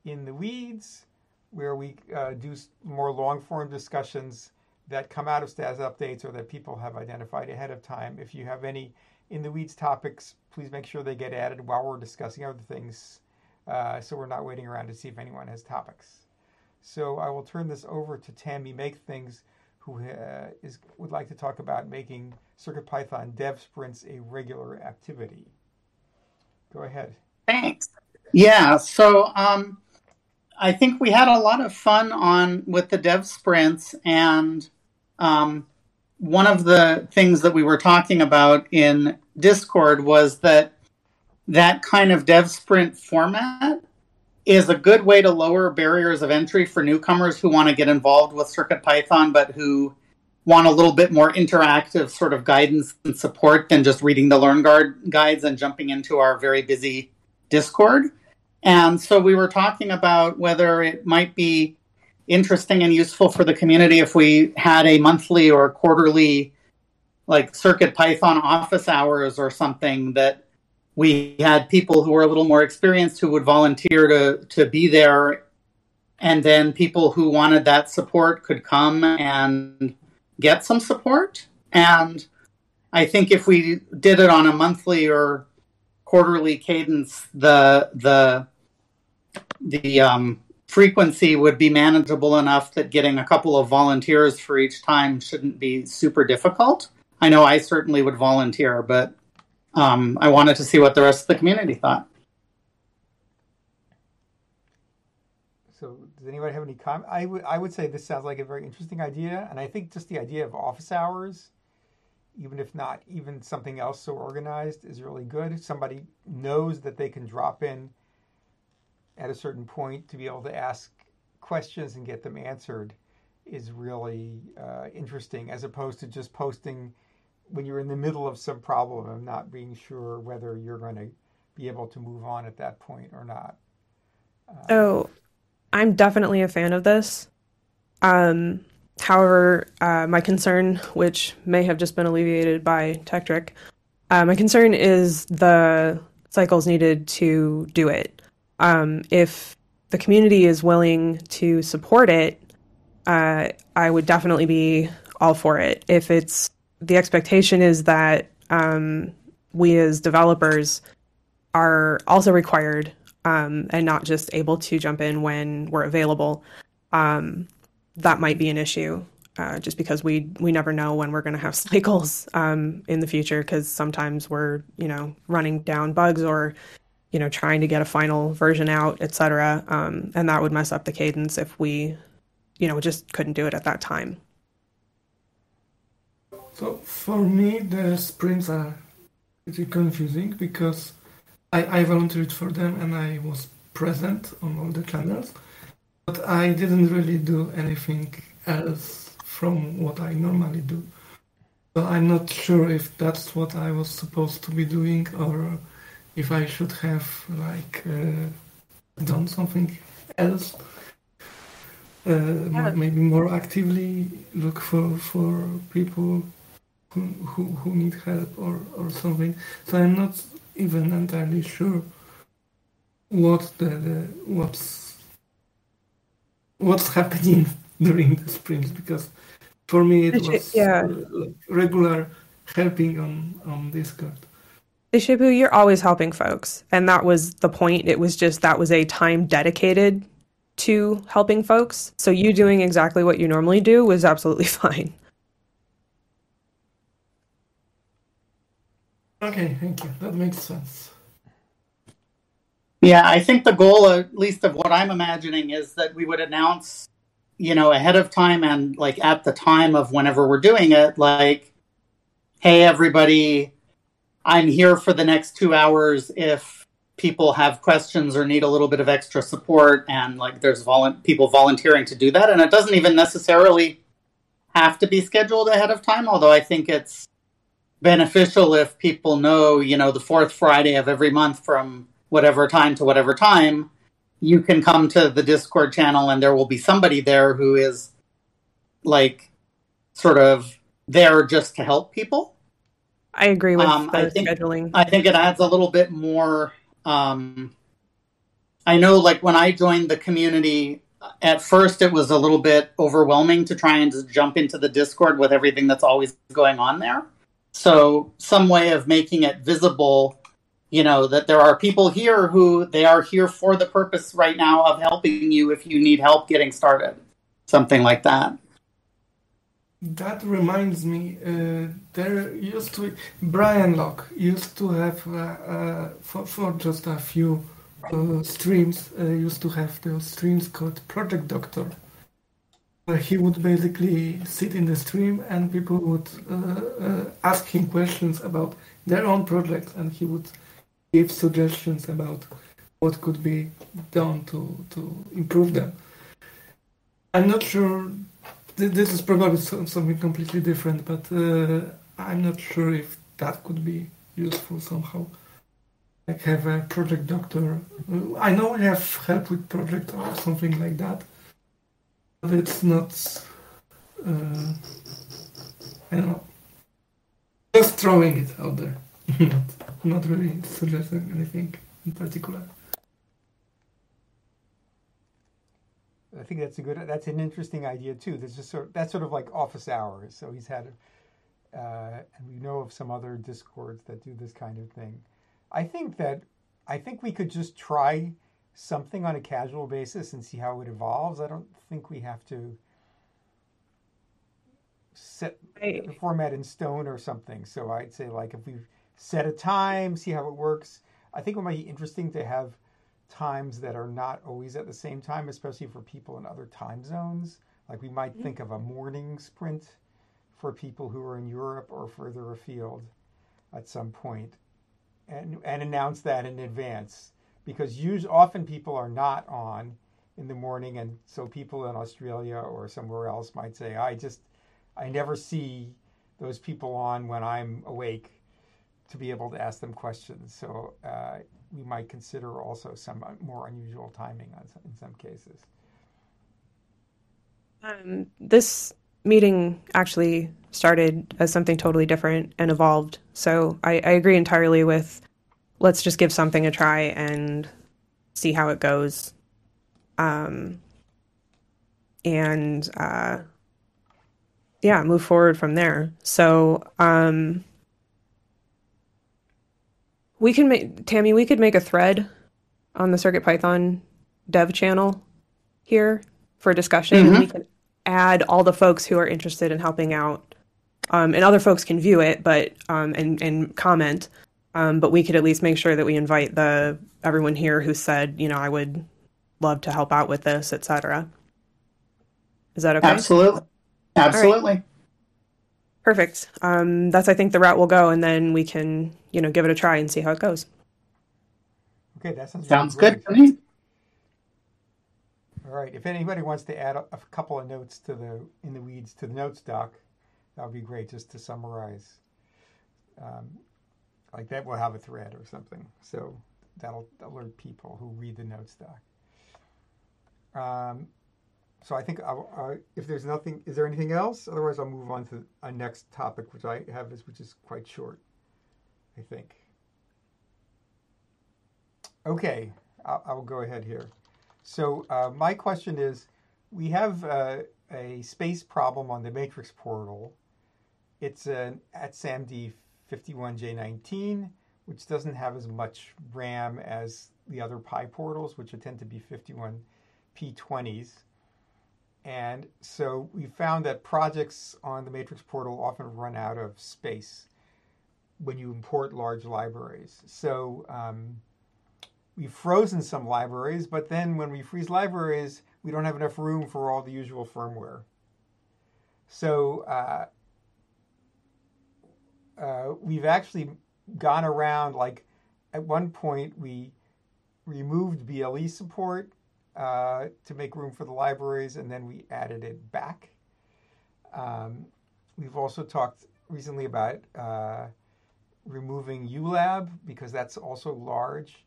in the weeds, where we uh, do more long form discussions that come out of status updates or that people have identified ahead of time. If you have any in the weeds topics, please make sure they get added while we're discussing other things uh, so we're not waiting around to see if anyone has topics. So I will turn this over to Tammy Make Things, who uh, is, would like to talk about making CircuitPython dev sprints a regular activity. Go ahead. Thanks. Yeah, so um, I think we had a lot of fun on with the dev sprints, and um, one of the things that we were talking about in Discord was that that kind of dev sprint format is a good way to lower barriers of entry for newcomers who want to get involved with Circuit Python, but who want a little bit more interactive sort of guidance and support than just reading the LearnGuard guides and jumping into our very busy Discord. And so we were talking about whether it might be interesting and useful for the community if we had a monthly or quarterly like circuit python office hours or something that we had people who were a little more experienced who would volunteer to to be there. And then people who wanted that support could come and get some support. And i think if we did it on a monthly or quarterly cadence the the the um, frequency would be manageable enough that getting a couple of volunteers for each time shouldn't be super difficult. I know I certainly would volunteer, but um, I wanted to see what the rest of the community thought. So, does anybody have any comment? I would I would say this sounds like a very interesting idea, and I think just the idea of office hours, even if not even something else so organized, is really good. If somebody knows that they can drop in at a certain point to be able to ask questions and get them answered is really uh, interesting as opposed to just posting when you're in the middle of some problem and not being sure whether you're going to be able to move on at that point or not. Uh, oh, I'm definitely a fan of this. Um, however, uh, my concern, which may have just been alleviated by Tekktrik, uh, my concern is the cycles needed to do it um, if the community is willing to support it, uh, I would definitely be all for it. If it's the expectation is that um, we as developers are also required um, and not just able to jump in when we're available, um, that might be an issue. Uh, just because we we never know when we're going to have cycles um, in the future, because sometimes we're you know running down bugs or you know, trying to get a final version out, etc. Um, and that would mess up the cadence if we, you know, just couldn't do it at that time. So for me, the sprints are pretty confusing because I, I volunteered for them and I was present on all the channels, but I didn't really do anything else from what I normally do. So I'm not sure if that's what I was supposed to be doing or if I should have like uh, done something else, uh, yeah. maybe more actively look for for people who who, who need help or, or something. So I'm not even entirely sure what the, the what's what's happening during the sprints because for me it was yeah. regular helping on on Discord. Deshipu, you're always helping folks. And that was the point. It was just that was a time dedicated to helping folks. So you doing exactly what you normally do was absolutely fine. Okay, thank you. That makes sense. Yeah, I think the goal, at least of what I'm imagining, is that we would announce, you know, ahead of time and like at the time of whenever we're doing it, like, hey, everybody, I'm here for the next two hours if people have questions or need a little bit of extra support and like there's people volunteering to do that. And it doesn't even necessarily have to be scheduled ahead of time although i think it's beneficial if people know you know the fourth friday of every month from whatever time to whatever time you can come to the discord channel and there will be somebody there who is like sort of there just to help people I agree with Um, the I think- scheduling. I think it adds a little bit more. Um, I know, like when I joined the community, at first it was a little bit overwhelming to try and just jump into the Discord with everything that's always going on there. So, some way of making it visible, you know, that there are people here who they are here for the purpose right now of helping you if you need help getting started, something like that. That reminds me, uh, there used to Brian Lough used to have uh, uh, for for just a few uh, streams uh, used to have those streams called Project Doctor, where he would basically sit in the stream and people would uh, ask him questions about their own projects, and he would give suggestions about what could be done to to improve them. I'm not sure This is probably something completely different, but uh, I'm not sure if that could be useful somehow. Like have a project doctor. Uh, I know we have help with project or something like that, but it's not. Uh, I don't know. Just throwing it out there, not, not really suggesting anything in particular. I think that's a good. That's an interesting idea too. There's just sort. Of, That's sort of like office hours. So he's had, uh, and we know of some other discords that do this kind of thing. I think that I think we could just try something on a casual basis and see how it evolves. I don't think we have to set I- the format in stone or something. So I'd say like if we set a time, see how it works. I think it might be interesting to have times that are not always at the same time, especially for people in other time zones. Like we might think of a morning sprint for people who are in Europe or further afield at some point, and and announce that in advance because use often people are not on in the morning, and so people in Australia or somewhere else might say, I just I never see those people on when I'm awake to be able to ask them questions. So uh, we might consider also some more unusual timing in some cases. Um, this meeting actually started as something totally different and evolved. So I, I agree entirely with let's just give something a try and see how it goes. Um, and uh, yeah, move forward from there. So um, we can make Tammy. We could make a thread on the Circuit Python dev channel here for discussion. Mhm. We can add all the folks who are interested in helping out, um, and other folks can view it, but um, and and comment. Um, but we could at least make sure that we invite the everyone here who said, you know, I would love to help out with this, etc. Is that okay? Absolutely, absolutely. Perfect. Um, that's I think the route we'll go, and then we can you know give it a try and see how it goes. Okay, that sounds really Sounds good to me. All right. If anybody wants to add a, a couple of notes to the in the weeds to the notes doc, that would be great. Just to summarize, um, like that, we'll have a thread or something. So that'll alert people who read the notes doc. Um, so I think I'll, uh, if there's nothing, is there anything else? Otherwise, I'll move on to a next topic, which I have, is which is quite short. I think. Okay, I'll, I'll go ahead here. So uh, my question is, we have uh, a space problem on the matrix portal. It's an at SAMD 51J19, which doesn't have as much RAM as the other PyPortals, which tend to be 51P20s. And so we found that projects on the matrix portal often run out of space when you import large libraries. So um, we've frozen some libraries, but then when we freeze libraries, we don't have enough room for all the usual firmware. So uh, uh, we've actually gone around, like at one point, we removed BLE support uh, to make room for the libraries, and then we added it back. Um, we've also talked recently about uh, removing ULab because that's also large.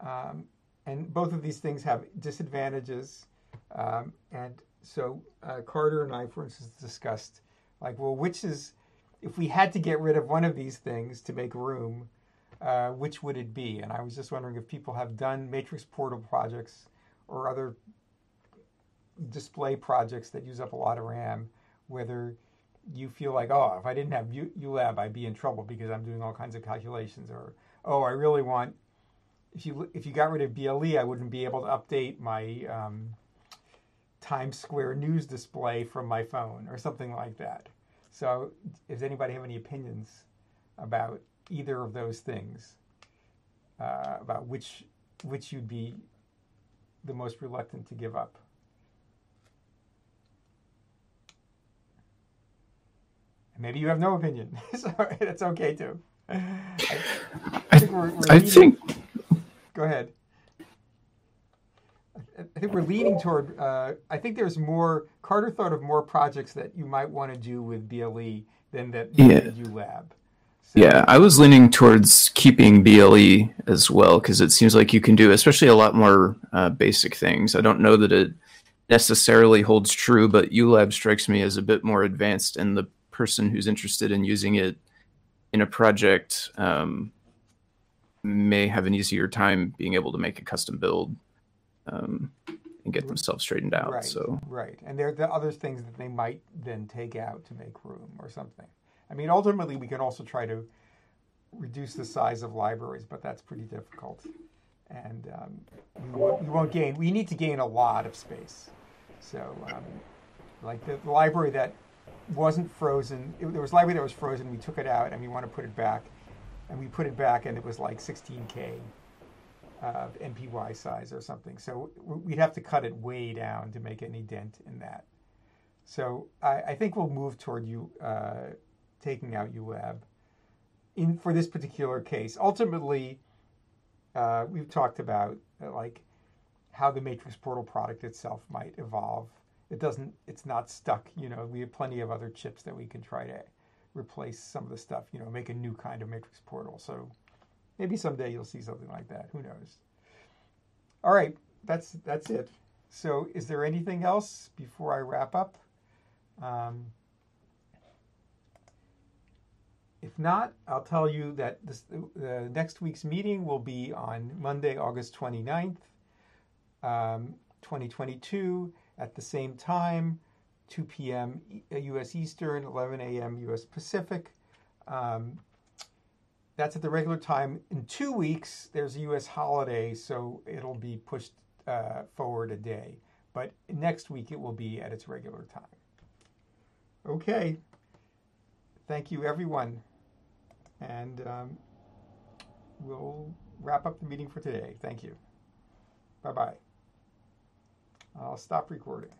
Um, and both of these things have disadvantages. Um, and so uh, Carter and I, for instance, discussed like, well, which is, if we had to get rid of one of these things to make room, uh, which would it be? And I was just wondering if people have done matrix portal projects or other display projects that use up a lot of RAM, whether you feel like, oh, if I didn't have ULab, I'd be in trouble because I'm doing all kinds of calculations, or oh, I really want. If you if you got rid of BLE, I wouldn't be able to update my um, Times Square news display from my phone, or something like that. So, does anybody have any opinions about either of those things? Uh, about which which you'd be the most reluctant to give up? Maybe you have no opinion, so it's okay too. I, I think, we're, we're I think Go ahead. I think we're leaning toward. Uh, I think there's more. Carter thought of more projects that you might want to do with BLE than that yeah. ULab. So, yeah, I was leaning towards keeping BLE as well because it seems like you can do, especially a lot more uh, basic things. I don't know that it necessarily holds true, but ULab strikes me as a bit more advanced, and the person who's interested in using it in a project um, may have an easier time being able to make a custom build um, and get themselves straightened out. Right, so right, and there are the other things that they might then take out to make room or something. I mean, ultimately, we can also try to reduce the size of libraries, but that's pretty difficult, and um, we, won't, won't, gain. We need to gain a lot of space. So, um, like the, the, library that wasn't frozen, it, there was a library that was frozen. We took it out, and we want to put it back, and we put it back, and it was like 16k uh, MPY size or something. So we'd have to cut it way down to make any dent in that. So I, I think we'll move toward you uh, taking out ULab in for this particular case. Ultimately, uh, we've talked about uh, like how the Matrix Portal product itself might evolve. It doesn't. It's not stuck. You know, we have plenty of other chips that we can try to replace some of the stuff. You know, make a new kind of Matrix Portal. So maybe someday you'll see something like that. Who knows? All right, that's that's it. So, is there anything else before I wrap up? Um, if not, I'll tell you that this, uh, next week's meeting will be on Monday, August 29th, um, 2022, at the same time, 2 p.m. U.S. Eastern, 11 a.m. U.S. Pacific. Um, that's at the regular time. In two weeks, there's a U.S. holiday, so it'll be pushed uh, forward a day. But next week, it will be at its regular time. Okay. Thank you, everyone. And um, we'll wrap up the meeting for today. Thank you. Bye bye. I'll stop recording.